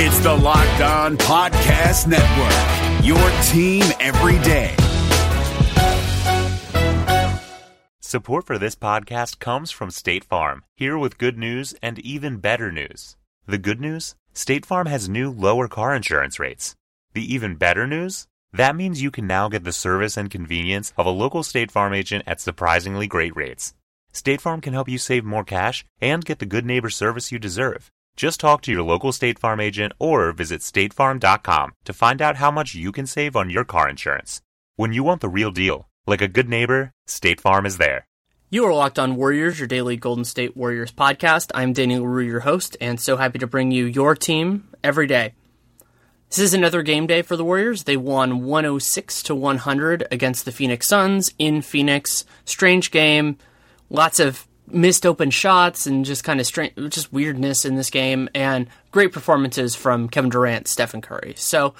It's the Locked On Podcast Network, your team every day. Support for this podcast comes from State Farm, here with good news and even better news. The good news? State Farm has new lower car insurance rates. The even better news? That means you can now get the service and convenience of a local State Farm agent at surprisingly great rates. State Farm can help you save more cash and get the good neighbor service you deserve. Just talk to your local State Farm agent or visit statefarm.com to find out how much you can save on your car insurance. When you want the real deal, like a good neighbor, State Farm is there. You are Locked On Warriors, your daily Golden State Warriors podcast. I'm Daniel Leroux, your host, and so happy to bring you your team every day. This is another game day for the Warriors. They won 106 to 100 against the Phoenix Suns in Phoenix. Strange game, lots of missed open shots and just kind of strange, just weirdness in this game, and great performances from Kevin Durant, Stephen Curry. So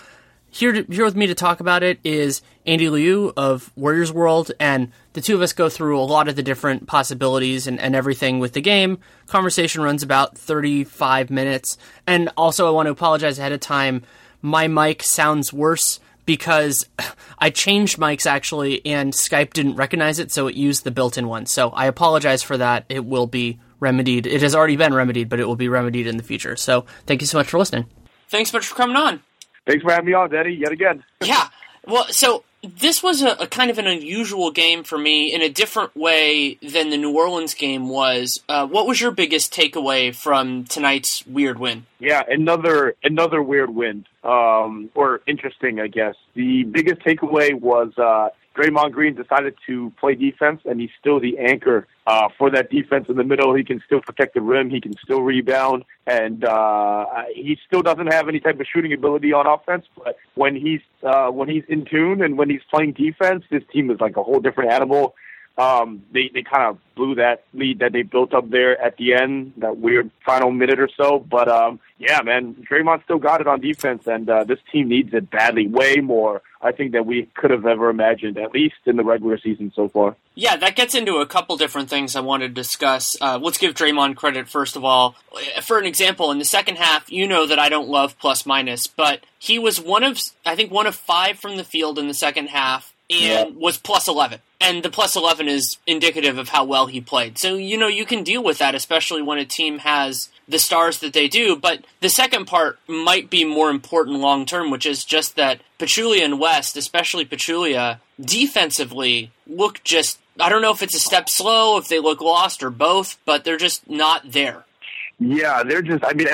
here, to, here with me to talk about it is Andy Liu of Warriors World, and the two of us go through a lot of the different possibilities and, and everything with the game. Conversation runs about 35 minutes, and also I want to apologize ahead of time. My mic sounds worse because I changed mics actually, and Skype didn't recognize it, so it used the built in one. So I apologize for that. It will be remedied. It has already been remedied, but it will be remedied in the future. So thank you so much for listening. Thanks so much for coming on. Thanks for having me on, Danny, yet again. yeah. Well, so this was a, a, kind of an unusual game for me in a different way than the New Orleans game was. Uh, what was your biggest takeaway from tonight's weird win? Yeah, another another weird win, um, or interesting, I guess. The biggest takeaway was uh, Draymond Green decided to play defense, and he's still the anchor uh, for that defense in the middle. He can still protect the rim. He can still rebound, and uh, he still doesn't have any type of shooting ability on offense. But when he's uh, when he's in tune and when he's playing defense, this team is like a whole different animal. Um, they they kind of blew that lead that they built up there at the end, that weird final minute or so. But um, yeah, man, Draymond still got it on defense, and uh, this team needs it badly, way more I think that we could have ever imagined, at least in the regular season so far. Yeah, that gets into a couple different things I want to discuss. Uh, let's give Draymond credit first of all. For an example, in the second half, you know that I don't love plus minus, but he was one of I think one of five from the field in the second half and yeah. was plus 11. And the plus 11 is indicative of how well he played. So, you know, you can deal with that, especially when a team has the stars that they do. But the second part might be more important long term, which is just that Pachulia and West, especially Pachulia, defensively look just, I don't know if it's a step slow, if they look lost or both, but they're just not there. Yeah, they're just, I mean,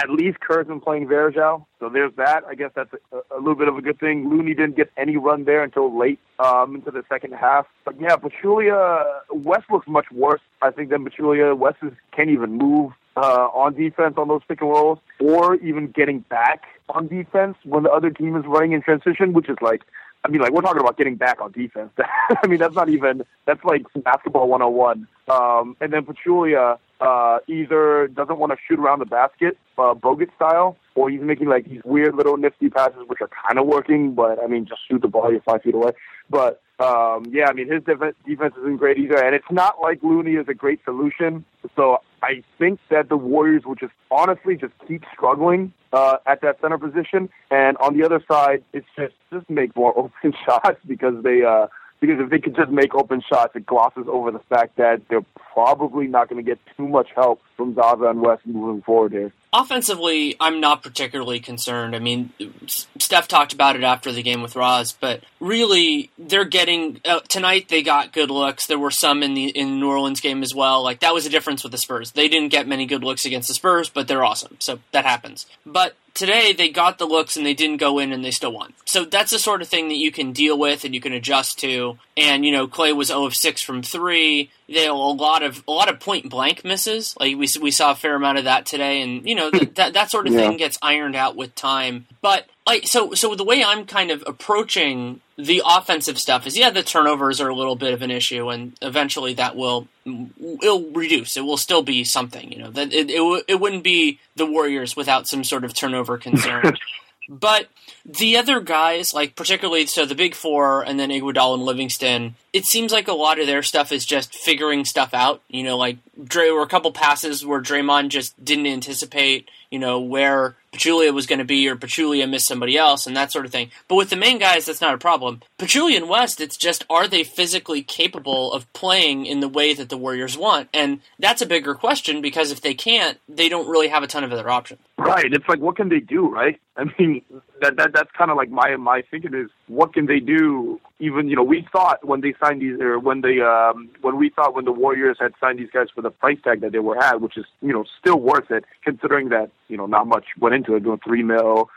at least been playing Varejao, so there's that. I guess that's a, a, little bit of a good thing. Looney didn't get any run there until late um, into the second half. But yeah, Pachulia, West looks much worse, I think, than Pachulia. West is, can't even move uh, on defense on those pick and rolls, or even getting back on defense when the other team is running in transition, which is like I mean, like we're talking about getting back on defense. I mean, that's not even that's like basketball 101. Um, and then Pachulia uh, either doesn't want to shoot around the basket, uh, Bogut style, or he's making like these weird little nifty passes, which are kind of working. But I mean, just shoot the ball, you're five feet away. But um, yeah, I mean, his def- defense isn't great either, and it's not like Looney is a great solution. So I think that the Warriors will just honestly just keep struggling uh, at that center position, and on the other side, it's just just make more open shots because they uh, because if they could just make open shots, it glosses over the fact that they're probably not going to get too much help from Zaza and West moving forward here. Offensively, I'm not particularly concerned. I mean, Steph talked about it after the game with Roz, but really, they're getting uh, tonight. They got good looks. There were some in the in New Orleans game as well. Like that was a difference with the Spurs. They didn't get many good looks against the Spurs, but they're awesome. So that happens. But today they got the looks and they didn't go in and they still won. So that's the sort of thing that you can deal with and you can adjust to. And you know, Clay was 0 of 6 from 3. They a lot of a lot of point blank misses. Like we we saw a fair amount of that today and you know, that that, that sort of yeah. thing gets ironed out with time. But like so so the way I'm kind of approaching the offensive stuff is yeah the turnovers are a little bit of an issue and eventually that will it'll reduce. It will still be something you know. That it, it, it wouldn't be the Warriors without some sort of turnover concern. But the other guys like particularly so the big four and then Iguodala and Livingston it seems like a lot of their stuff is just figuring stuff out. You know, like Dre were a couple passes where Draymond just didn't anticipate, you know, where Pachulia was going to be or Pachulia missed somebody else and that sort of thing. But with the main guys, that's not a problem. Pachulia and West, it's just are they physically capable of playing in the way that the Warriors want? And that's a bigger question because if they can't, they don't really have a ton of other options. Right. It's like what can they do, right? I mean, that that that's kind of like my my thinking is what can they do? Even you know, we thought when they signed these or when they um when we thought when the Warriors had signed these guys for the price tag that they were at, which is you know still worth it considering that you know not much went into it, doing three mil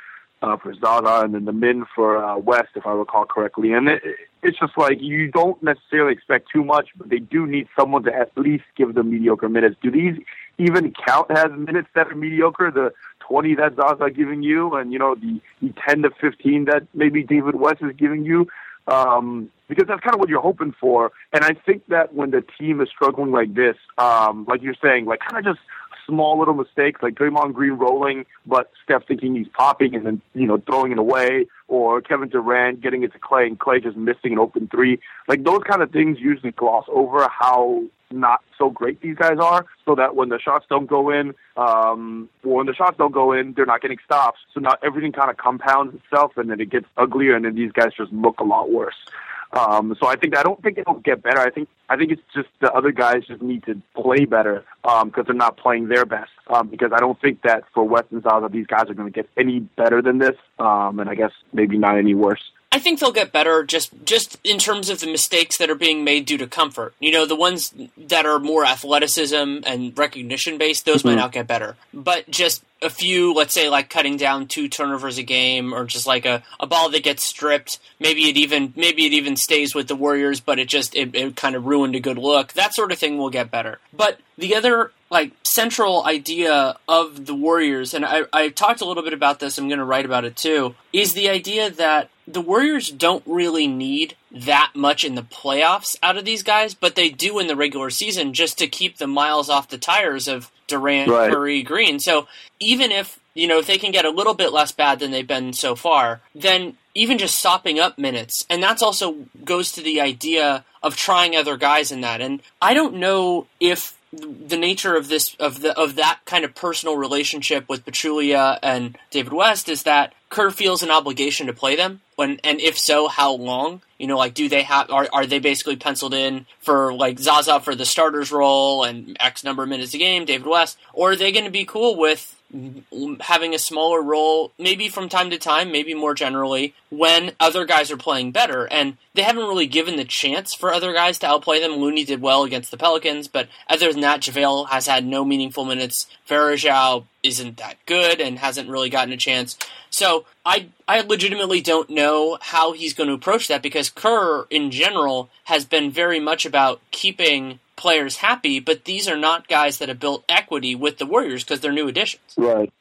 uh, for Zaza and then the min for uh, West, if I recall correctly. And it, it's just like you don't necessarily expect too much, but they do need someone to at least give them mediocre minutes. Do these even count as minutes that are mediocre? The 20 that Zaza giving you, and you know the, the 10 to 15 that maybe David West is giving you. Um, because that's kind of what you're hoping for. And I think that when the team is struggling like this, um, like you're saying, like kind of just small little mistakes, like Draymond Green rolling, but Steph thinking he's popping and then, you know, throwing it away, or Kevin Durant getting it to Clay and Clay just missing an open three. Like those kind of things usually gloss over how not so great these guys are, so that when the shots don't go in, um, or when the shots don't go in, they're not getting stops. So now everything kind of compounds itself, and then it gets uglier, and then these guys just look a lot worse. Um, so I think I don't think it'll get better. I think I think it's just the other guys just need to play better because um, they're not playing their best. Um, because I don't think that for West and Zaza these guys are going to get any better than this, um, and I guess maybe not any worse. I think they'll get better just just in terms of the mistakes that are being made due to comfort. You know, the ones that are more athleticism and recognition based, those mm-hmm. might not get better. But just a few, let's say like cutting down two turnovers a game or just like a, a ball that gets stripped, maybe it even maybe it even stays with the Warriors, but it just it, it kind of ruined a good look. That sort of thing will get better. But the other like central idea of the Warriors, and I, I talked a little bit about this, I'm gonna write about it too, is the idea that the Warriors don't really need that much in the playoffs out of these guys, but they do in the regular season just to keep the miles off the tires of Durant, right. Curry, Green. So even if you know if they can get a little bit less bad than they've been so far, then even just stopping up minutes, and that's also goes to the idea of trying other guys in that. And I don't know if the nature of this of the of that kind of personal relationship with Pachulia and David West is that Kerr feels an obligation to play them. When and if so how long? You know like do they have are, are they basically penciled in for like Zaza for the starters role and X number of minutes a game David West? Or are they going to be cool with having a smaller role, maybe from time to time, maybe more generally, when other guys are playing better. And they haven't really given the chance for other guys to outplay them. Looney did well against the Pelicans, but other than that, JaVale has had no meaningful minutes. Varejao isn't that good and hasn't really gotten a chance. So I I legitimately don't know how he's going to approach that because Kerr in general has been very much about keeping players happy, but these are not guys that have built equity with the Warriors because they're new additions. Right.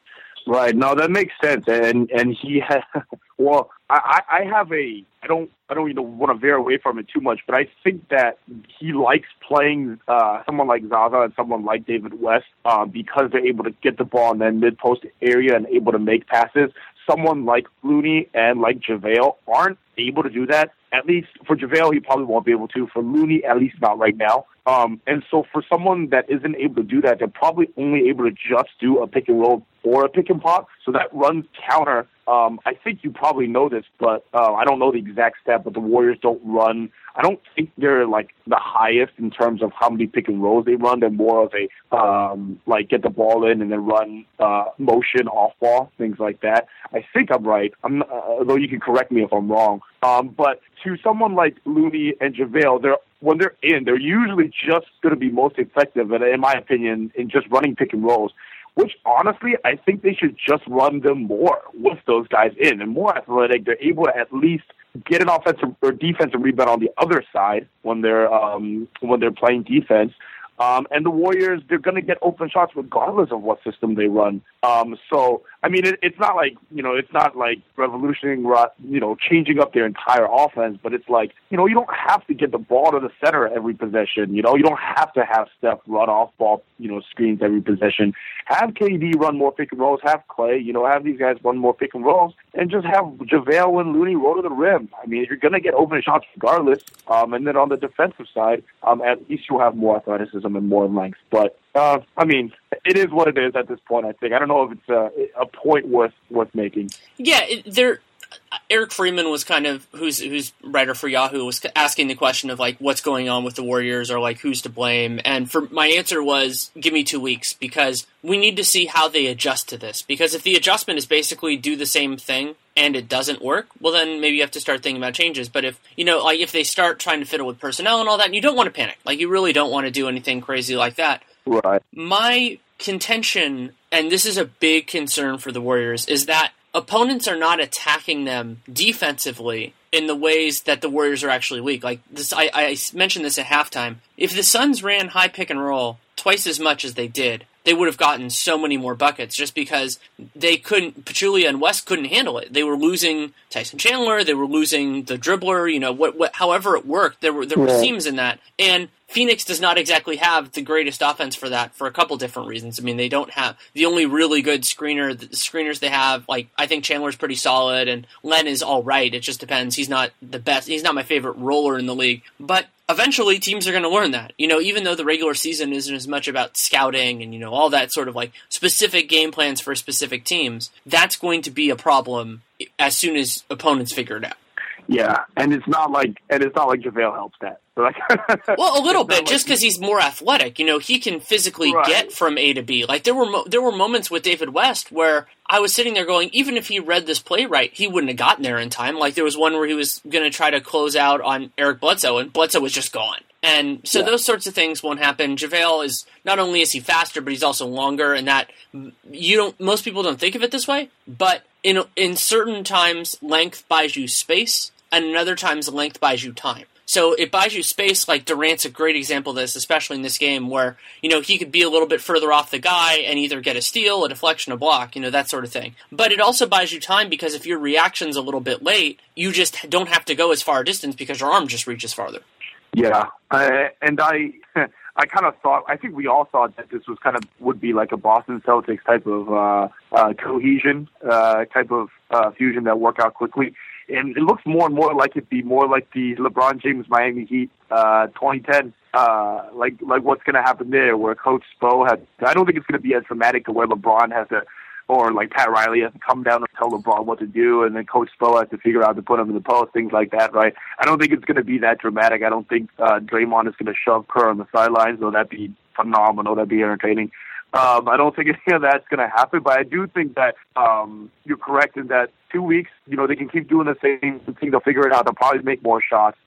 Right. No, that makes sense. And and he has well, I, I have a I don't I don't want to veer away from it too much, but I think that he likes playing uh, someone like Zaza and someone like David West uh, because they're able to get the ball in that mid post area and able to make passes. Someone like Looney and like JaVale aren't able to do that. At least for JaVale, he probably won't be able to. For Looney, at least not right now. Um, and so for someone that isn't able to do that, they're probably only able to just do a pick and roll or a pick and pop. So that runs counter. Um, I think you probably know this, but uh, I don't know the exact stat. But the Warriors don't run. I don't think they're like the highest in terms of how many pick and rolls they run. They're more of a um, like get the ball in and then run uh, motion off ball things like that. I think I'm right. I'm uh, though you can correct me if I'm wrong. Um, but to someone like Looney and JaVale, they're when they're in, they're usually just going to be most effective, in my opinion, in just running pick and rolls. Which honestly, I think they should just run them more with those guys in and more athletic. They're able to at least get an offensive or defensive rebound on the other side when they're um, when they're playing defense. Um, and the Warriors, they're going to get open shots regardless of what system they run. Um, so I mean, it, it's not like you know, it's not like revolutioning, you know, changing up their entire offense. But it's like you know, you don't have to get the ball to the center every possession. You know, you don't have to have Steph run off ball, you know, screens every possession. Have KD run more pick and rolls. Have Clay, you know, have these guys run more pick and rolls, and just have JaVale and Looney roll to the rim. I mean, you're going to get open shots regardless. Um, and then on the defensive side, um, at least you'll have more athleticism and more length. But uh, I mean, it is what it is at this point. I think I don't know if it's a, a point worth worth making. Yeah, there. Eric Freeman was kind of who's who's writer for Yahoo was asking the question of like what's going on with the Warriors or like who's to blame, and for my answer was give me two weeks because we need to see how they adjust to this. Because if the adjustment is basically do the same thing and it doesn't work, well then maybe you have to start thinking about changes. But if you know like if they start trying to fiddle with personnel and all that, and you don't want to panic, like you really don't want to do anything crazy like that Right. My contention, and this is a big concern for the Warriors, is that opponents are not attacking them defensively in the ways that the Warriors are actually weak. Like this, I, I mentioned this at halftime. If the Suns ran high pick and roll twice as much as they did, they would have gotten so many more buckets just because they couldn't. Pachulia and West couldn't handle it. They were losing Tyson Chandler. They were losing the dribbler. You know, what, what however it worked, there were there were seams in that, and Phoenix does not exactly have the greatest offense for that for a couple different reasons. I mean, they don't have the only really good screener. The screeners they have, like I think Chandler's pretty solid, and Len is all right. It just depends. He's not the best. He's not my favorite roller in the league, but eventually teams are going to learn that. You know, even though the regular season isn't as much about scouting and you know all that sort of like specific game plans for specific teams, that's going to be a problem as soon as opponents figure it out. Yeah, and it's not like and it's not like JaVale helps that. Like, well, a little bit, just because he's more athletic. You know, he can physically right. get from A to B. Like there were mo- there were moments with David West where I was sitting there going, even if he read this play right, he wouldn't have gotten there in time. Like there was one where he was going to try to close out on Eric Bledsoe, and Bledsoe was just gone. And so yeah. those sorts of things won't happen. JaVale is not only is he faster, but he's also longer, and that you don't. Most people don't think of it this way, but in in certain times, length buys you space, and in other times, length buys you time. So it buys you space. Like Durant's a great example of this, especially in this game where you know he could be a little bit further off the guy and either get a steal, a deflection, a block, you know that sort of thing. But it also buys you time because if your reaction's a little bit late, you just don't have to go as far a distance because your arm just reaches farther. Yeah, and I. I kind of thought, I think we all thought that this was kind of would be like a Boston Celtics type of uh, uh, cohesion, uh, type of uh, fusion that work out quickly. And it looks more and more like it'd be more like the LeBron James Miami Heat uh, 2010, uh, like like what's going to happen there, where Coach Spo had. I don't think it's going to be as dramatic to where LeBron has to or like Pat Riley has to come down and tell LeBron what to do, and then Coach Spo has to figure out to put him in the post, things like that, right? I don't think it's going to be that dramatic. I don't think uh, Draymond is going to shove Kerr on the sidelines, though that'd be phenomenal. That'd be entertaining. Um, I don't think any of that's going to happen, but I do think that um, you're correct in that two weeks, you know, they can keep doing the same thing. They'll figure it out. They'll probably make more shots.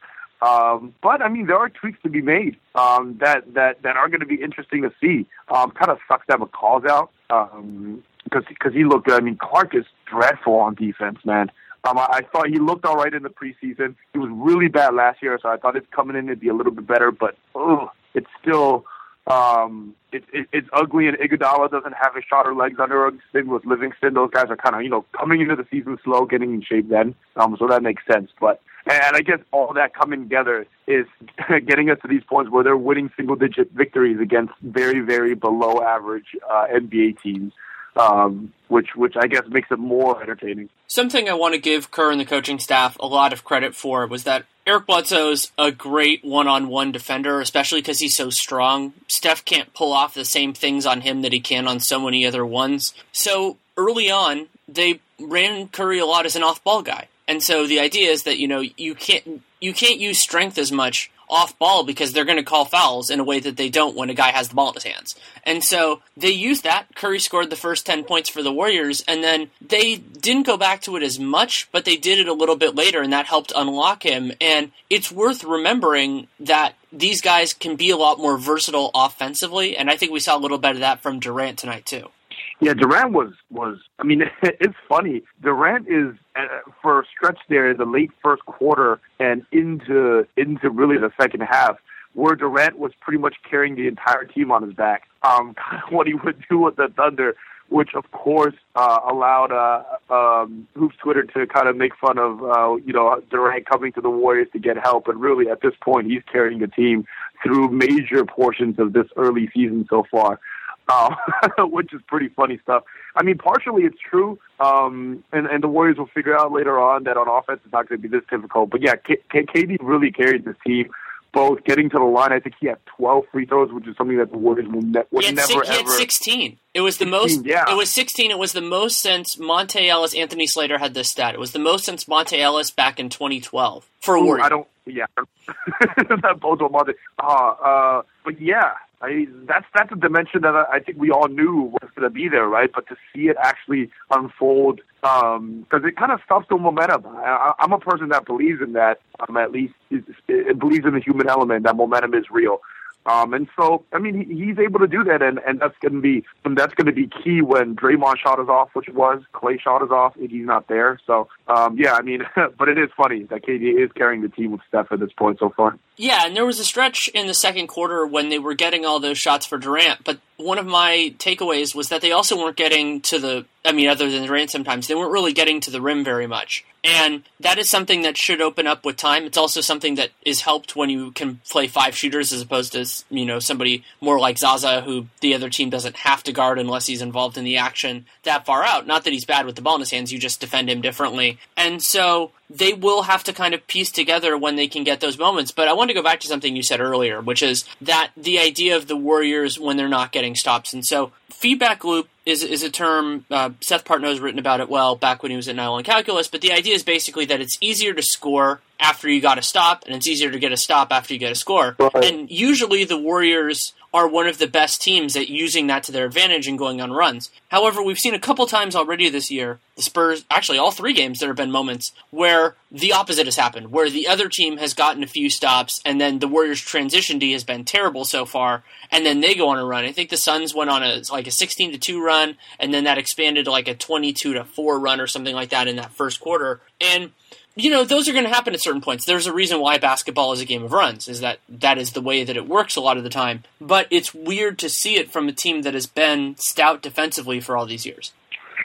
Um, but I mean, there are tweaks to be made um, that that that are going to be interesting to see. Um, kind of sucks that McCaw's out. Um, because because he looked. I mean, Clark is dreadful on defense, man. Um, I, I thought he looked all right in the preseason. He was really bad last year, so I thought it's coming in to be a little bit better. But oh, it's still um, it, it, it's ugly, and Iguodala doesn't have a shot or legs under him. Same with Livingston; those guys are kind of you know coming into the season slow, getting in shape then. Um, so that makes sense. But and I guess all that coming together is getting us to these points where they're winning single digit victories against very, very below average uh, NBA teams um, which which I guess makes it more entertaining. Something I want to give Kerr and the coaching staff a lot of credit for was that Eric Bledsoe's a great one-on-one defender, especially because he's so strong. Steph can't pull off the same things on him that he can on so many other ones. So early on, they ran Curry a lot as an off-ball guy, and so the idea is that you know you can't you can't use strength as much off ball because they're going to call fouls in a way that they don't when a guy has the ball in his hands. And so they used that. Curry scored the first 10 points for the Warriors, and then they didn't go back to it as much, but they did it a little bit later, and that helped unlock him. And it's worth remembering that these guys can be a lot more versatile offensively, and I think we saw a little bit of that from Durant tonight, too. Yeah, Durant was was. I mean, it's funny. Durant is uh, for a stretch there, the late first quarter and into into really the second half, where Durant was pretty much carrying the entire team on his back. Um, what he would do with the Thunder which of course uh, allowed uh, um, Hoops Twitter to kind of make fun of uh, you know Durant coming to the Warriors to get help, but really at this point he's carrying the team through major portions of this early season so far. Uh, which is pretty funny stuff. I mean, partially it's true, um, and and the Warriors will figure out later on that on offense it's not going to be this difficult. But yeah, K- K- KD really carried this team both getting to the line. I think he had 12 free throws, which is something that the Warriors will ne- would never ever. He had 16. It was the 16, most. yeah. It was 16. It was the most since Monta Ellis. Anthony Slater had this stat. It was the most since Monta Ellis back in 2012 for Ooh, Warrior. I don't. Yeah, that well. Monta. Uh, uh, but yeah, I that's that's a dimension that I, I think we all knew was going to be there, right? But to see it actually unfold, because it kind of stops the momentum. I, I'm a person that believes in that. Um, at least it, it believes in the human element. That momentum is real. Um, and so, I mean, he, he's able to do that, and, and that's going to be and that's going to be key when Draymond shot is off, which it was. Clay shot is off, and he's not there. So, um, yeah, I mean, but it is funny that KD is carrying the team with Steph at this point so far. Yeah, and there was a stretch in the second quarter when they were getting all those shots for Durant, but one of my takeaways was that they also weren't getting to the I mean, other than Durant sometimes, they weren't really getting to the rim very much. And that is something that should open up with time. It's also something that is helped when you can play five shooters as opposed to, you know, somebody more like Zaza who the other team doesn't have to guard unless he's involved in the action that far out. Not that he's bad with the ball in his hands, you just defend him differently. And so they will have to kind of piece together when they can get those moments. But I want to go back to something you said earlier, which is that the idea of the Warriors when they're not getting stops. And so feedback loop is is a term uh, Seth Partnow has written about it well back when he was at Nylon Calculus. But the idea is basically that it's easier to score after you got a stop, and it's easier to get a stop after you get a score. Right. And usually the Warriors are one of the best teams at using that to their advantage and going on runs. However, we've seen a couple times already this year, the Spurs, actually all three games, there have been moments where the opposite has happened, where the other team has gotten a few stops, and then the Warriors' transition D has been terrible so far, and then they go on a run. I think the Suns went on a like a 16 to 2 run, and then that expanded to like a 22 to 4 run or something like that in that first quarter. And you know those are going to happen at certain points there's a reason why basketball is a game of runs is that that is the way that it works a lot of the time but it's weird to see it from a team that has been stout defensively for all these years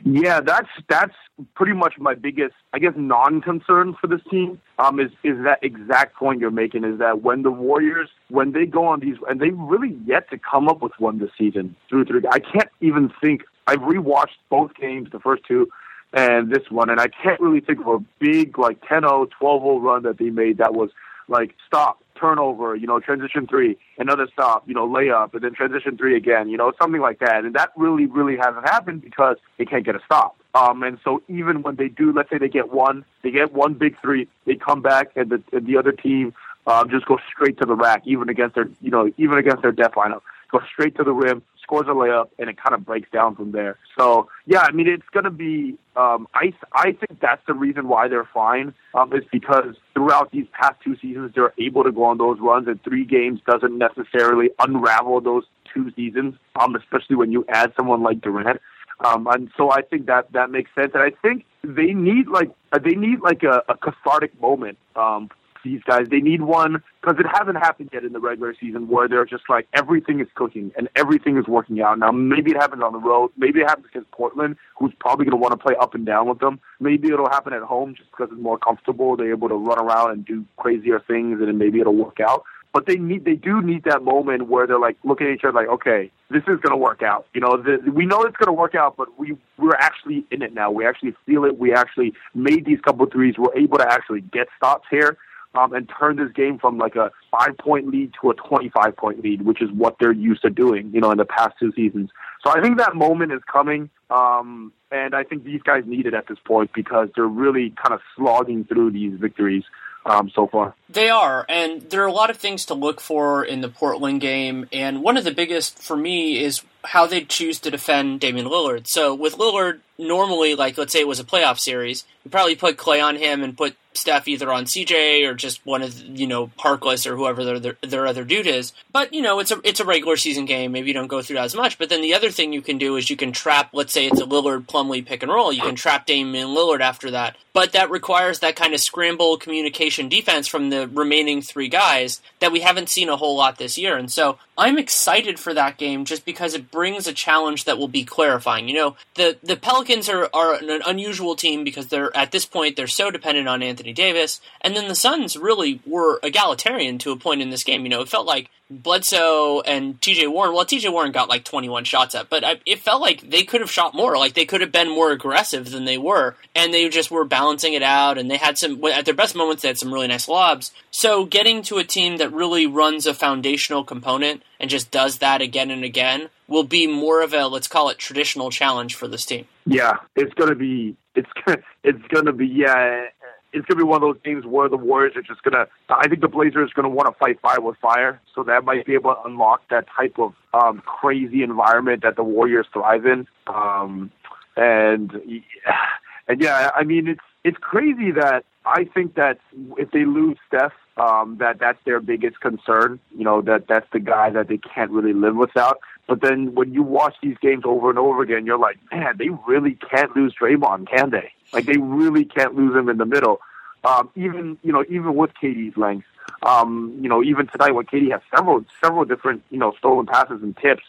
Yeah, that's that's pretty much my biggest, I guess, non-concern for this team. Um, is is that exact point you're making? Is that when the Warriors, when they go on these, and they really yet to come up with one this season through through. I can't even think. I've rewatched both games, the first two, and this one, and I can't really think of a big like 10-0, 12-0 run that they made that was like stop, turnover, you know, transition three, another stop, you know, layup, and then transition three again, you know, something like that. And that really, really hasn't happened because they can't get a stop. Um, and so even when they do, let's say they get one, they get one big three, they come back and the and the other team um, just goes straight to the rack, even against their, you know, even against their death lineup, go straight to the rim, scores a layup, and it kind of breaks down from there. So yeah, I mean, it's going to be. Um, I I think that's the reason why they're fine. Um, is because throughout these past two seasons, they're able to go on those runs, and three games doesn't necessarily unravel those two seasons. Um, especially when you add someone like Durant. Um, and so I think that that makes sense. And I think they need like they need like a, a cathartic moment. Um, these guys, they need one because it hasn't happened yet in the regular season where they're just like everything is cooking and everything is working out. Now maybe it happens on the road, maybe it happens against Portland, who's probably going to want to play up and down with them. Maybe it'll happen at home just because it's more comfortable. They're able to run around and do crazier things, and then maybe it'll work out. But they need they do need that moment where they're like looking at each other like okay this is going to work out. You know the, we know it's going to work out but we we're actually in it now. We actually feel it. We actually made these couple threes. We're able to actually get stops here um, and turn this game from like a five point lead to a 25 point lead which is what they're used to doing you know in the past two seasons so I think that moment is coming um, and I think these guys need it at this point because they're really kind of slogging through these victories um, so far. They are, and there are a lot of things to look for in the Portland game, and one of the biggest for me is how they'd choose to defend Damian Lillard. So with Lillard, normally, like let's say it was a playoff series, you probably put Clay on him and put Steph either on CJ or just one of you know Harkless or whoever their, their their other dude is. But you know it's a it's a regular season game. Maybe you don't go through as much. But then the other thing you can do is you can trap. Let's say it's a Lillard Plumlee pick and roll. You can trap Damian Lillard after that. But that requires that kind of scramble communication defense from the remaining three guys that we haven't seen a whole lot this year. And so I'm excited for that game just because it brings a challenge that will be clarifying. You know, the the Pelicans are are an unusual team because they're at this point they're so dependent on Anthony Davis, and then the Suns really were egalitarian to a point in this game. You know, it felt like Bledsoe and TJ Warren. Well, TJ Warren got like 21 shots at, but I, it felt like they could have shot more. Like they could have been more aggressive than they were, and they just were balancing it out. And they had some at their best moments. They had some really nice lobs. So getting to a team that really runs a foundational component and just does that again and again will be more of a let's call it traditional challenge for this team. Yeah, it's gonna be it's it's gonna be yeah it's going to be one of those games where the Warriors are just going to. I think the Blazers are going to want to fight fire with fire, so that might be able to unlock that type of um, crazy environment that the Warriors thrive in. Um, and and yeah, I mean it's it's crazy that I think that if they lose Steph, um, that that's their biggest concern. You know that that's the guy that they can't really live without. But then when you watch these games over and over again, you're like, man, they really can't lose Draymond, can they? Like they really can't lose him in the middle. Um, even you know, even with KD's length, um, you know, even tonight when KD has several several different you know stolen passes and tips,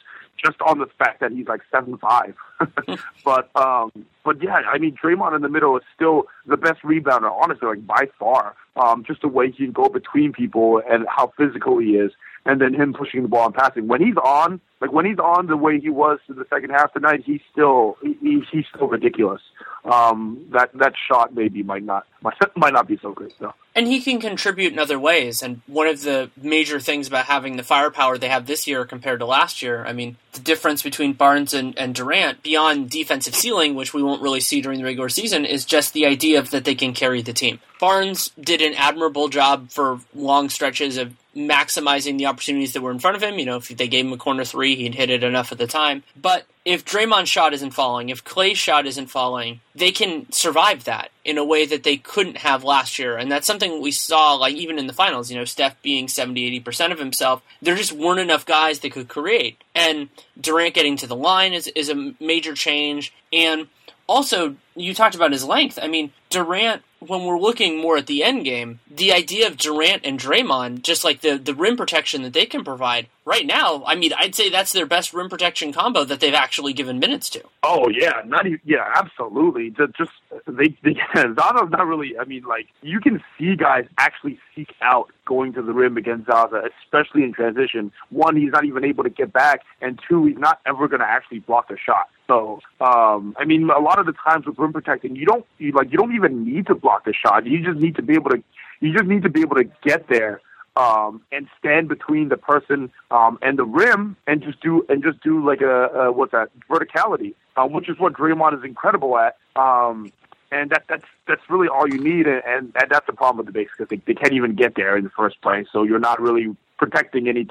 just on the fact that he's like seven five. but um, but yeah, I mean, Draymond in the middle is still the best rebounder, honestly, like by far. Um, just the way he can go between people and how physical he is and then him pushing the ball and passing. When he's on, like when he's on the way he was in the second half tonight, he's still he, he's still ridiculous. Um, that that shot maybe might not might, might not be so great though. And he can contribute in other ways. And one of the major things about having the firepower they have this year compared to last year, I mean, the difference between Barnes and, and Durant, beyond defensive ceiling, which we won't really see during the regular season, is just the idea of that they can carry the team. Barnes did an admirable job for long stretches of maximizing the opportunities that were in front of him. You know, if they gave him a corner three, he'd hit it enough at the time. But if Draymond's shot isn't falling, if Clay's shot isn't falling, they can survive that in a way that they couldn't have last year. And that's something we saw, like, even in the finals, you know, Steph being 70, 80% of himself. There just weren't enough guys that could create. And Durant getting to the line is, is a major change. And also, you talked about his length. I mean, Durant when we're looking more at the end game, the idea of Durant and Draymond, just like the the rim protection that they can provide right now, I mean, I'd say that's their best rim protection combo that they've actually given minutes to. Oh yeah, not even, yeah, absolutely. Just, they, they Zaza's not really. I mean, like you can see guys actually seek out going to the rim against Zaza, especially in transition. One, he's not even able to get back, and two, he's not ever going to actually block a shot. So, um, I mean, a lot of the times with rim protecting, you don't you, like you don't even need to block the shot. You just need to be able to you just need to be able to get there um, and stand between the person um, and the rim and just do and just do like a, a what's that verticality, uh, which is what Draymond is incredible at. Um, and that that's that's really all you need, and, and that's the problem with the bigs because they, they can't even get there in the first place. So you're not really protecting any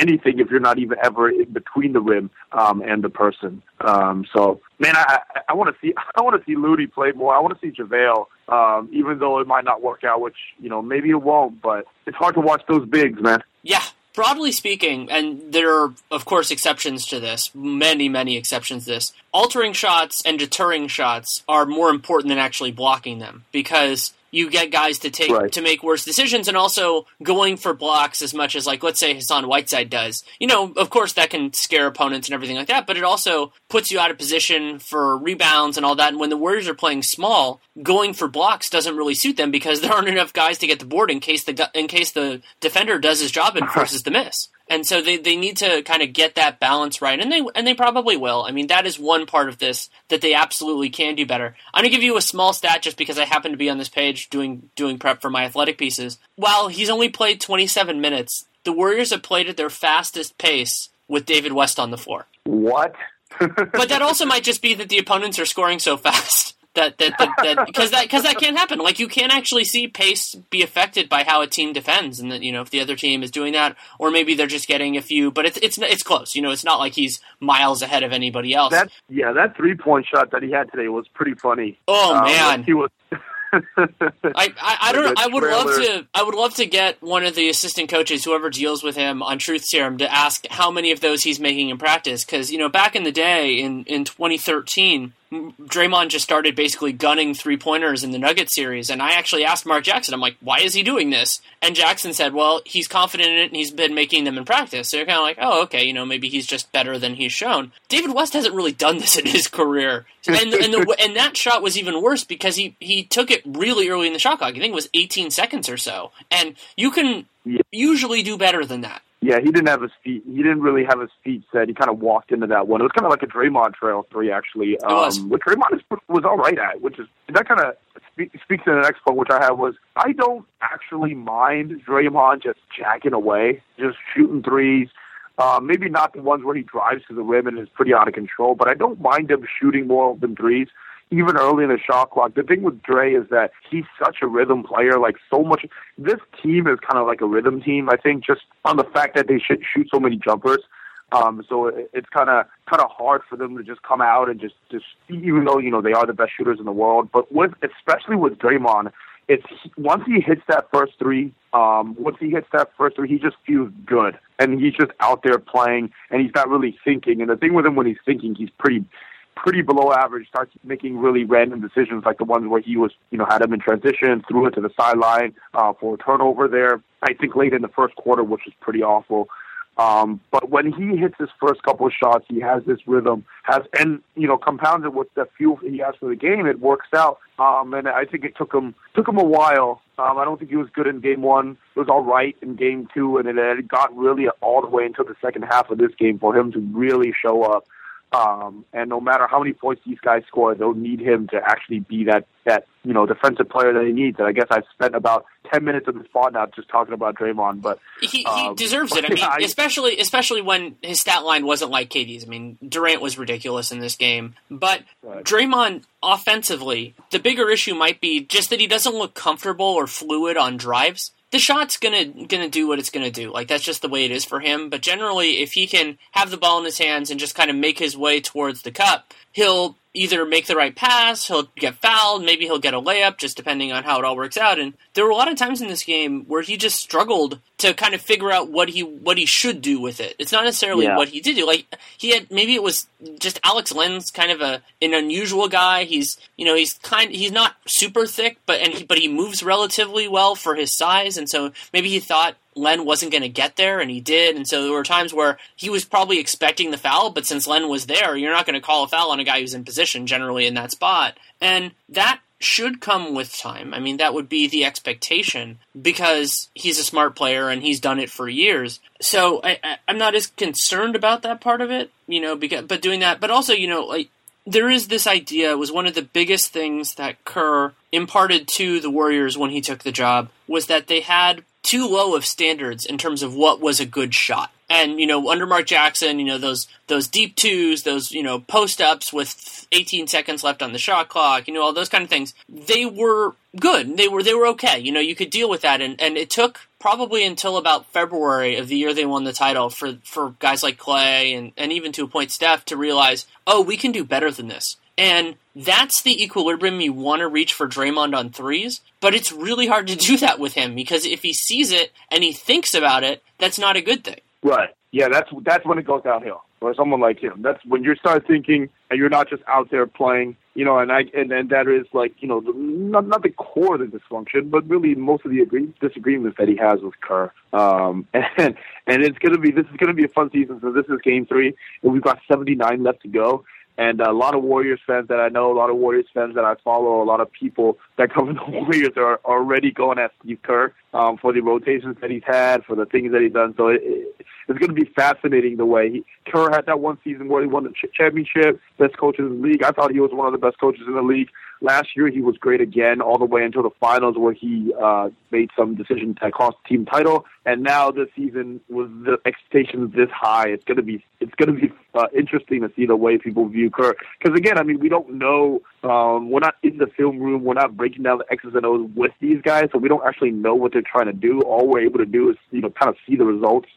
anything if you're not even ever in between the rim um, and the person. Um, so, man, I, I want to see I want to see Looney play more. I want to see JaVale, um, even though it might not work out, which you know maybe it won't. But it's hard to watch those bigs, man. Yeah, broadly speaking, and there are, of course, exceptions to this, many, many exceptions to this, altering shots and deterring shots are more important than actually blocking them because you get guys to take right. to make worse decisions and also going for blocks as much as like let's say Hassan Whiteside does. You know, of course that can scare opponents and everything like that, but it also puts you out of position for rebounds and all that. And when the Warriors are playing small, going for blocks doesn't really suit them because there aren't enough guys to get the board in case the in case the defender does his job and forces the miss and so they, they need to kind of get that balance right, and they and they probably will. I mean, that is one part of this that they absolutely can do better. I'm gonna give you a small stat just because I happen to be on this page doing doing prep for my athletic pieces. While he's only played 27 minutes, the Warriors have played at their fastest pace with David West on the floor. What? but that also might just be that the opponents are scoring so fast that that that because that because that, that can't happen. Like you can't actually see pace be affected by how a team defends, and that you know if the other team is doing that, or maybe they're just getting a few. But it's it's it's close. You know, it's not like he's miles ahead of anybody else. That yeah, that three point shot that he had today was pretty funny. Oh um, man, he was. I, I, I don't I would love to I would love to get one of the assistant coaches whoever deals with him on truth serum to ask how many of those he's making in practice because you know back in the day in in 2013 Draymond just started basically gunning three pointers in the Nugget series. And I actually asked Mark Jackson, I'm like, why is he doing this? And Jackson said, well, he's confident in it and he's been making them in practice. So you're kind of like, oh, okay, you know, maybe he's just better than he's shown. David West hasn't really done this in his career. And, and, the, and that shot was even worse because he, he took it really early in the shot clock. I think it was 18 seconds or so. And you can usually do better than that. Yeah, he didn't have his feet. He didn't really have his feet set. He kind of walked into that one. It was kind of like a Draymond trail three, actually. It was. Um, which Draymond is, was all right at, which is that kind of speak, speaks to the next point, which I have was I don't actually mind Draymond just jacking away, just shooting threes. Uh, maybe not the ones where he drives to the rim and is pretty out of control, but I don't mind him shooting more than threes even early in the shot clock. The thing with Dre is that he's such a rhythm player. Like so much, this team is kind of like a rhythm team. I think just on the fact that they should shoot so many jumpers. Um, so it, it's kind of kind of hard for them to just come out and just just even though you know they are the best shooters in the world, but with especially with Draymond, it's once he hits that first three, um, once he hits that first three, he just feels good, and he's just out there playing, and he's not really thinking. And the thing with him when he's thinking, he's pretty pretty below average, starts making really random decisions like the ones where he was, you know, had him in transition, threw it to the sideline uh, for a turnover there. I think late in the first quarter, which was pretty awful. Um, but when he hits his first couple of shots, he has this rhythm, has and you know compounded with the fuel he has for the game. It works out, um, and I think it took him took him a while. Um, I don't think he was good in game one. It was all right in game two, and it, it got really all the way into the second half of this game for him to really show up. Um, and no matter how many points these guys score, they'll need him to actually be that that you know defensive player that he needs. And I guess I've spent about ten minutes of the spot now just talking about Draymond, but he, um, he deserves it. I mean, I, especially especially when his stat line wasn't like KD's. I mean, Durant was ridiculous in this game, but right. Draymond offensively, the bigger issue might be just that he doesn't look comfortable or fluid on drives the shot's gonna gonna do what it's gonna do. Like that's just the way it is for him. But generally, if he can have the ball in his hands and just kind of make his way towards the cup, he'll either make the right pass, he'll get fouled, maybe he'll get a layup, just depending on how it all works out. And there were a lot of times in this game where he just struggled to kind of figure out what he what he should do with it. It's not necessarily yeah. what he did do. Like he had maybe it was just Alex Len's kind of a an unusual guy. He's you know he's kind he's not super thick, but and he, but he moves relatively well for his size, and so maybe he thought Len wasn't going to get there, and he did. And so there were times where he was probably expecting the foul, but since Len was there, you're not going to call a foul on a guy who's in position generally in that spot. And that should come with time. I mean, that would be the expectation because he's a smart player and he's done it for years. So I, am not as concerned about that part of it, you know, because, but doing that, but also, you know, like, there is this idea, was one of the biggest things that Kerr imparted to the Warriors when he took the job, was that they had too low of standards in terms of what was a good shot. And you know, under Mark Jackson, you know those those deep twos, those you know post ups with 18 seconds left on the shot clock, you know all those kind of things. They were good. They were they were okay. You know, you could deal with that. And and it took probably until about February of the year they won the title for for guys like Clay and and even to a point Steph to realize, oh, we can do better than this. And that's the equilibrium you want to reach for Draymond on threes, but it's really hard to do that with him because if he sees it and he thinks about it, that's not a good thing. Right. Yeah, that's that's when it goes downhill. For someone like him, that's when you start thinking and you're not just out there playing, you know. And I and, and that is like you know not not the core of the dysfunction, but really most of the agree, disagreements that he has with Kerr. Um, and and it's gonna be this is gonna be a fun season. So this is Game Three, and we've got 79 left to go and a lot of Warriors fans that I know, a lot of Warriors fans that I follow, a lot of people that cover the Warriors are already going at Steve Kerr um, for the rotations that he's had, for the things that he's done. So it, it, it's going to be fascinating the way he, Kerr had that one season where he won the championship, best coach in the league. I thought he was one of the best coaches in the league. Last year he was great again, all the way until the finals where he uh, made some decisions that cost the team title. And now this season, with the expectations this high, it's going to be it's to be uh, interesting to see the way people view Kerr. Because again, I mean, we don't know. Um, we're not in the film room. We're not breaking down the X's and O's with these guys, so we don't actually know what they're trying to do. All we're able to do is you know kind of see the results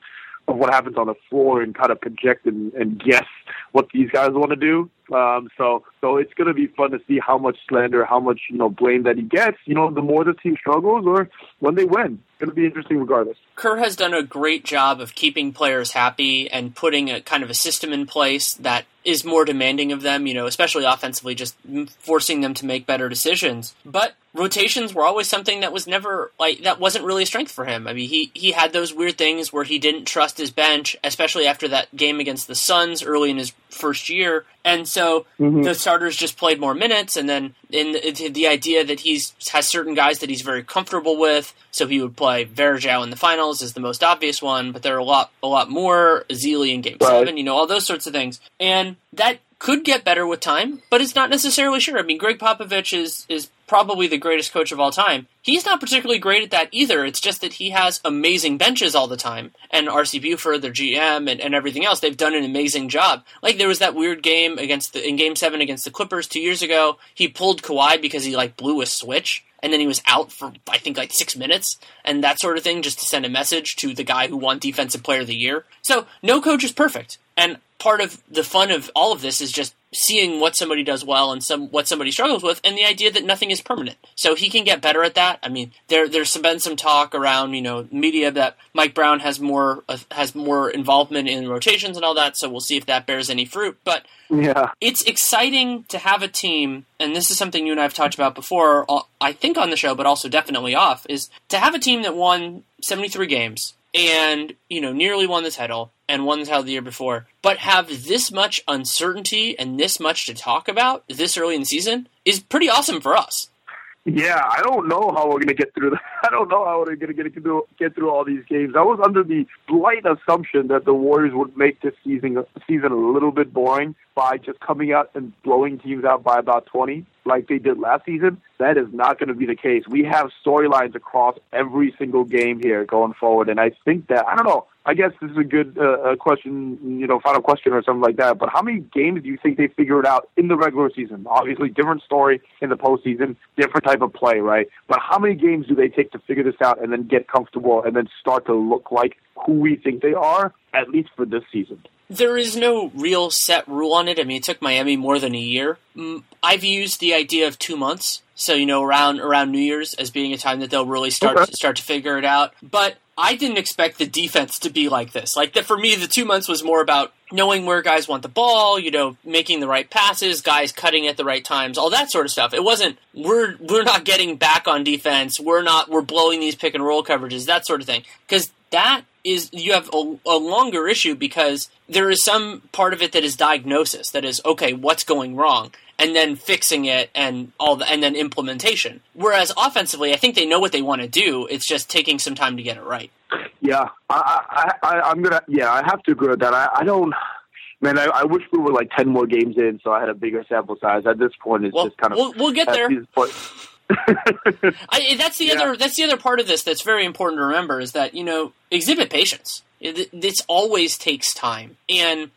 of what happens on the floor and kind of project and, and guess what these guys want to do. Um, so so it's going to be fun to see how much slander, how much you know blame that he gets. You know, the more the team struggles or when they win, it's going to be interesting regardless. Kerr has done a great job of keeping players happy and putting a kind of a system in place that is more demanding of them, you know, especially offensively, just forcing them to make better decisions. But rotations were always something that was never like that wasn't really a strength for him. I mean, he he had those weird things where he didn't trust his bench, especially after that game against the Suns early in his first year, and so mm-hmm. the starters just played more minutes. And then in the, the, idea that he's has certain guys that he's very comfortable with, so he would play Varejao in the finals is the most obvious one, but there are a lot a lot more Ezeli in Game right. Seven, you know, all those sorts of things, and that could get better with time, but it's not necessarily sure. I mean, Gregg Popovich is is probably the greatest coach of all time. He's not particularly great at that either. It's just that he has amazing benches all the time. And RC Buford, their GM, and, and everything else, they've done an amazing job. Like there was that weird game against the in Game Seven against the Clippers two years ago. He pulled Kawhi because he like blew a switch and then he was out for I think like six minutes and that sort of thing just to send a message to the guy who won Defensive Player of the Year. So no coach is perfect, and part of the fun of all of this is just seeing what somebody does well and some what somebody struggles with, and the idea that nothing is permanent. So he can get better at that. I mean, there there's been some talk around you know media that Mike Brown has more uh, has more involvement in rotations and all that. So we'll see if that bears any fruit. But yeah, it's exciting to have a team, and this is something you and I have talked about before. Uh, I think on the show, but also definitely off, is to have a team that won 73 games and you know nearly won the title and won the title the year before, but have this much uncertainty and this much to talk about this early in the season is pretty awesome for us. Yeah, I don't know how we're gonna get through. The, I don't know how we're gonna get through get through all these games. I was under the slight assumption that the Warriors would make this season season a little bit boring by just coming out and blowing teams out by about twenty, like they did last season. That is not going to be the case. We have storylines across every single game here going forward, and I think that I don't know. I guess this is a good uh, question, you know, final question or something like that. But how many games do you think they figured out in the regular season? Obviously, different story in the postseason, different type of play, right? But how many games do they take to figure this out and then get comfortable and then start to look like who we think they are, at least for this season? There is no real set rule on it. I mean, it took Miami more than a year. Mm, I've used the idea of two months, so you know, around around New Year's as being a time that they'll really start okay. to start to figure it out. But I didn't expect the defense to be like this. Like that for me, the two months was more about knowing where guys want the ball, you know, making the right passes, guys cutting at the right times, all that sort of stuff. It wasn't we're we're not getting back on defense, we're not we're blowing these pick and roll coverages, that sort of thing. Because that is you have a, a, longer issue because there is some part of it that is diagnosis that is okay what's going wrong and then fixing it and all the, and then implementation whereas offensively i think they know what they want to do it's just taking some time to get it right yeah i i, I am gonna yeah i have to agree with that i, I don't Man, I, I, wish we were like ten more games in, so I had a bigger sample size. At this point, it's well, just kind of we'll, we'll get there. I, that's the yeah. other. That's the other part of this that's very important to remember is that you know exhibit patience. It, this always takes time, and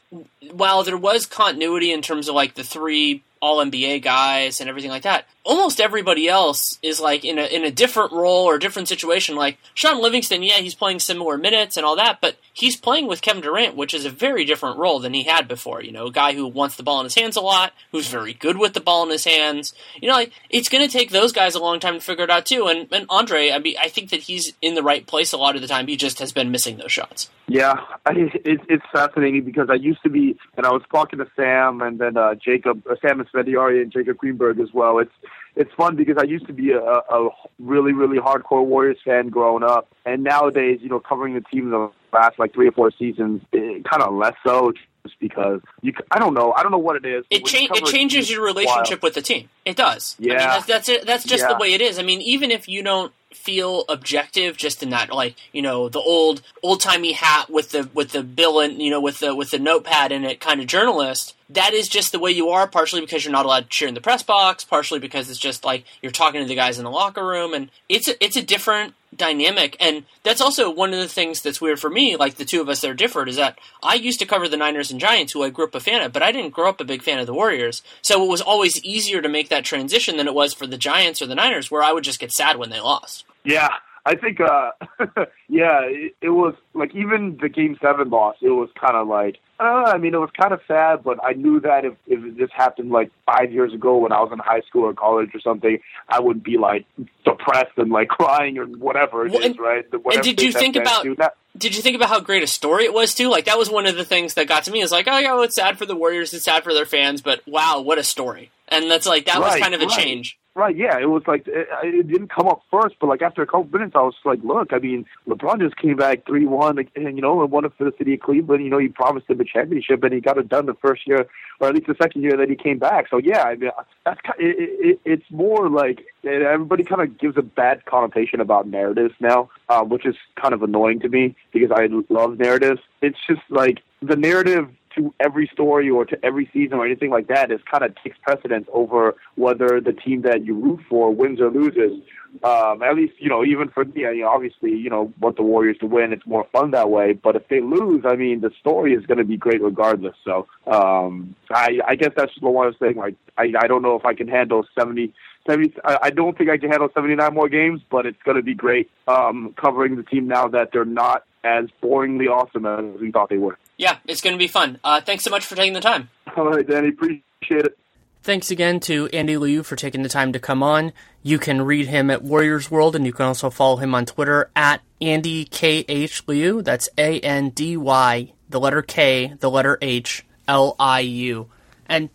while there was continuity in terms of like the three all NBA guys and everything like that. Almost everybody else is like in a in a different role or different situation. Like Shaun Livingston, yeah, he's playing similar minutes and all that, but he's playing with Kevin Durant, which is a very different role than he had before. You know, a guy who wants the ball in his hands a lot, who's very good with the ball in his hands. You know, like it's going to take those guys a long time to figure it out too. And and Andre, I mean, I think that he's in the right place a lot of the time. He just has been missing those shots. Yeah, it's it's fascinating because I used to be, and I was talking to Sam and then uh, Jacob, uh, Sam Esfandiari and Jacob Greenberg as well. It's it's fun because I used to be a, a really really hardcore Warriors fan growing up, and nowadays, you know, covering the team in the last like three or four seasons, it kind of less so just because you. I don't know. I don't know what it is. It, cha- it changes your relationship with the team. It does. Yeah, I mean, that's that's, it, that's just yeah. the way it is. I mean, even if you don't feel objective just in that like you know the old old timey hat with the with the bill and you know with the with the notepad in it kind of journalist. That is just the way you are partially because you're not allowed to cheer in the press box partially because it's just like you're talking to the guys in the locker room and it's a, it's a different dynamic. And that's also one of the things that's weird for me like the two of us that are different is that I used to cover the Niners and Giants who I grew up a fan of but I didn't grow up a big fan of the Warriors. So it was always easier to make that transition than it was for the Giants or the Niners where I would just get sad when they lost yeah, I think, uh, yeah, it, it was like even the game seven loss. It was kind of like, uh, I mean, it was kind of sad, but I knew that if if this happened like five years ago when I was in high school or college or something, I would be like depressed and like crying or whatever it Well, is, and- right? The- and did you think about- That- Did you think about how great a story it was too? Like that was one of the things that got to me. Is like, oh yeah, well, it's sad for the Warriors, it's sad for their fans, but wow, what a story! And that's like that was kind of a right. change. Right, yeah, it was like it, it didn't come up first, but like after a couple minutes, I was like, "Look, I mean, LeBron just came back three one, and you know, and won it for the city of Cleveland. You know, he promised him a championship, and he got it done the first year, or at least the second year that he came back. So yeah, I mean, that's ki- it, it, it's more like everybody kind of gives a bad connotation about narratives now, uh, which is kind of annoying to me because I love narratives. It's just like the narrative to every story or to every season or anything like that is kind of takes precedence over whether the team that you root for wins or loses. Um, at least, you know, even for me, I mean, obviously, you know, want the Warriors to win. It's more fun that way. But if they lose, I mean, the story is going to be great regardless. So um, I, I guess that's the one thing. Like, I, I don't know if I can handle 70, 70 I, I don't think I can handle 79 more games, but it's going to be great um, covering the team now that they're not as boringly awesome as we thought they were. Yeah, it's going to be fun. Uh, thanks so much for taking the time. All right, Danny, appreciate it. Thanks again to Andy Liu for taking the time to come on. You can read him at Warriors World, and you can also follow him on Twitter at Andy K H Liu. That's A N D Y, the letter K, the letter H, L I U. And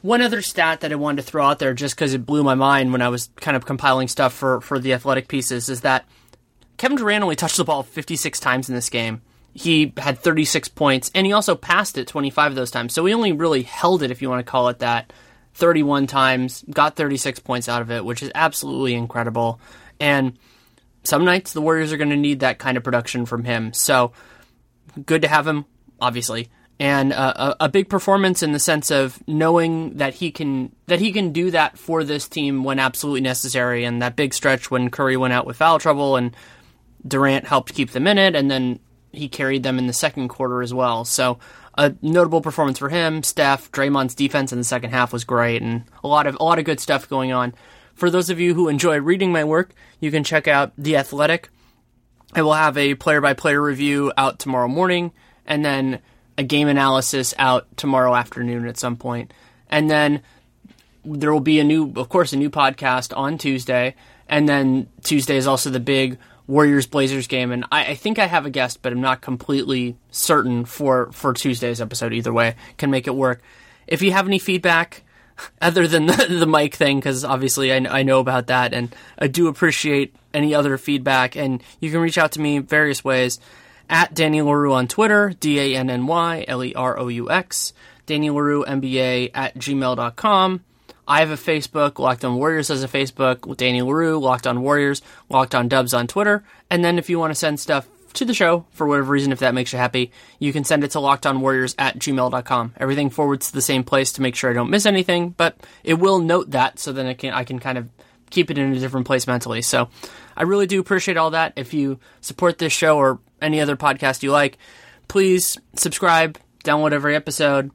one other stat that I wanted to throw out there, just because it blew my mind when I was kind of compiling stuff for for the athletic pieces, is that Kevin Durant only touched the ball 56 times in this game. He had 36 points, and he also passed it 25 of those times. So he only really held it, if you want to call it that, 31 times, got 36 points out of it, which is absolutely incredible. And some nights the Warriors are going to need that kind of production from him. So good to have him, obviously, and uh, a, a big performance in the sense of knowing that he can that he can do that for this team when absolutely necessary. And that big stretch when Curry went out with foul trouble and Durant helped keep them in it, and then he carried them in the second quarter as well. So a notable performance for him. Steph, Draymond's defense in the second half was great, and a lot of a lot of good stuff going on. For those of you who enjoy reading my work, you can check out The Athletic. I will have a player by player review out tomorrow morning, and then a game analysis out tomorrow afternoon at some point. And then there will be a new, of course, a new podcast on Tuesday. And then Tuesday is also the big Warriors Blazers game. And I, I think I have a guest, but I'm not completely certain for, for Tuesday's episode either way. Can make it work. If you have any feedback, other than the, the mic thing, because obviously I, I know about that, and I do appreciate any other feedback. And you can reach out to me various ways at Danny Leroux on Twitter, D A N N Y L E R O U X, Danny Leroux MBA at gmail.com. I have a Facebook, Locked On Warriors has a Facebook, Danny Leroux, Locked On Warriors, Locked On Dubs on Twitter. And then if you want to send stuff to the show for whatever reason, if that makes you happy, you can send it to lockedonwarriors at gmail.com. Everything forwards to the same place to make sure I don't miss anything, but it will note that so then I can I can kind of keep it in a different place mentally. So I really do appreciate all that. If you support this show or any other podcast you like, please subscribe, download every episode,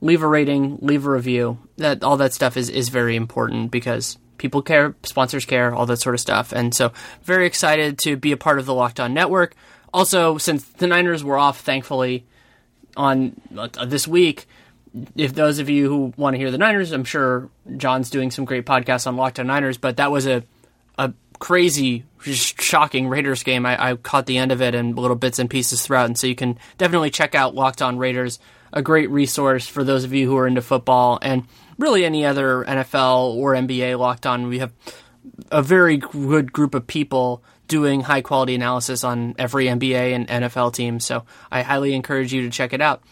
leave a rating, leave a review. That all that stuff is, is very important because people care, sponsors care, all that sort of stuff. And so very excited to be a part of the Locked On Network. Also, since the Niners were off, thankfully, on uh, this week, if those of you who want to hear the Niners, I'm sure John's doing some great podcasts on Locked On Niners, but that was a a crazy, just shocking Raiders game. I, I caught the end of it and little bits and pieces throughout, and so you can definitely check out Locked On Raiders, a great resource for those of you who are into football and really any other NFL or NBA Locked On. We have a very good group of people doing high quality analysis on every NBA and NFL team, so I highly encourage you to check it out.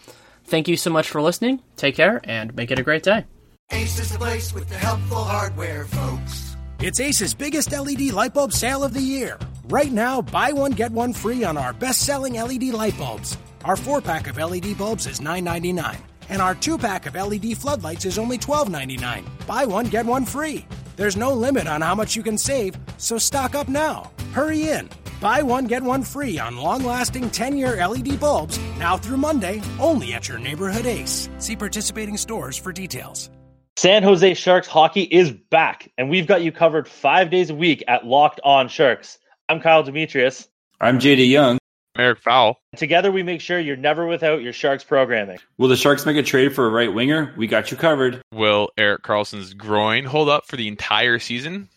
Thank you so much for listening. Take care and make it a great day. Ace is the place with the helpful hardware, folks. It's Ace's biggest LED light bulb sale of the year. Right now, buy one, get one free on our best selling LED light bulbs. Our four pack of LED bulbs is $9.99, and our two pack of LED floodlights is only $12.99. Buy one, get one free. There's no limit on how much you can save, so stock up now. Hurry in. Buy one, get one free on long lasting 10 year LED bulbs now through Monday, only at your neighborhood Ace. See participating stores for details. San Jose Sharks hockey is back, and we've got you covered five days a week at Locked On Sharks. I'm Kyle Demetrius. I'm JD Young. Eric Fowl. Together, we make sure you're never without your Sharks programming. Will the Sharks make a trade for a right winger? We got you covered. Will Erik Karlsson's groin hold up for the entire season?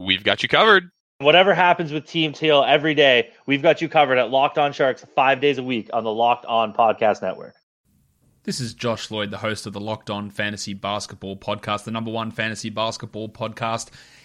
We've got you covered. Whatever happens with Team Teal every day, we've got you covered at Locked On Sharks five days a week on the Locked On Podcast Network. This is Josh Lloyd, the host of the Locked On Fantasy Basketball Podcast, the number one fantasy basketball podcast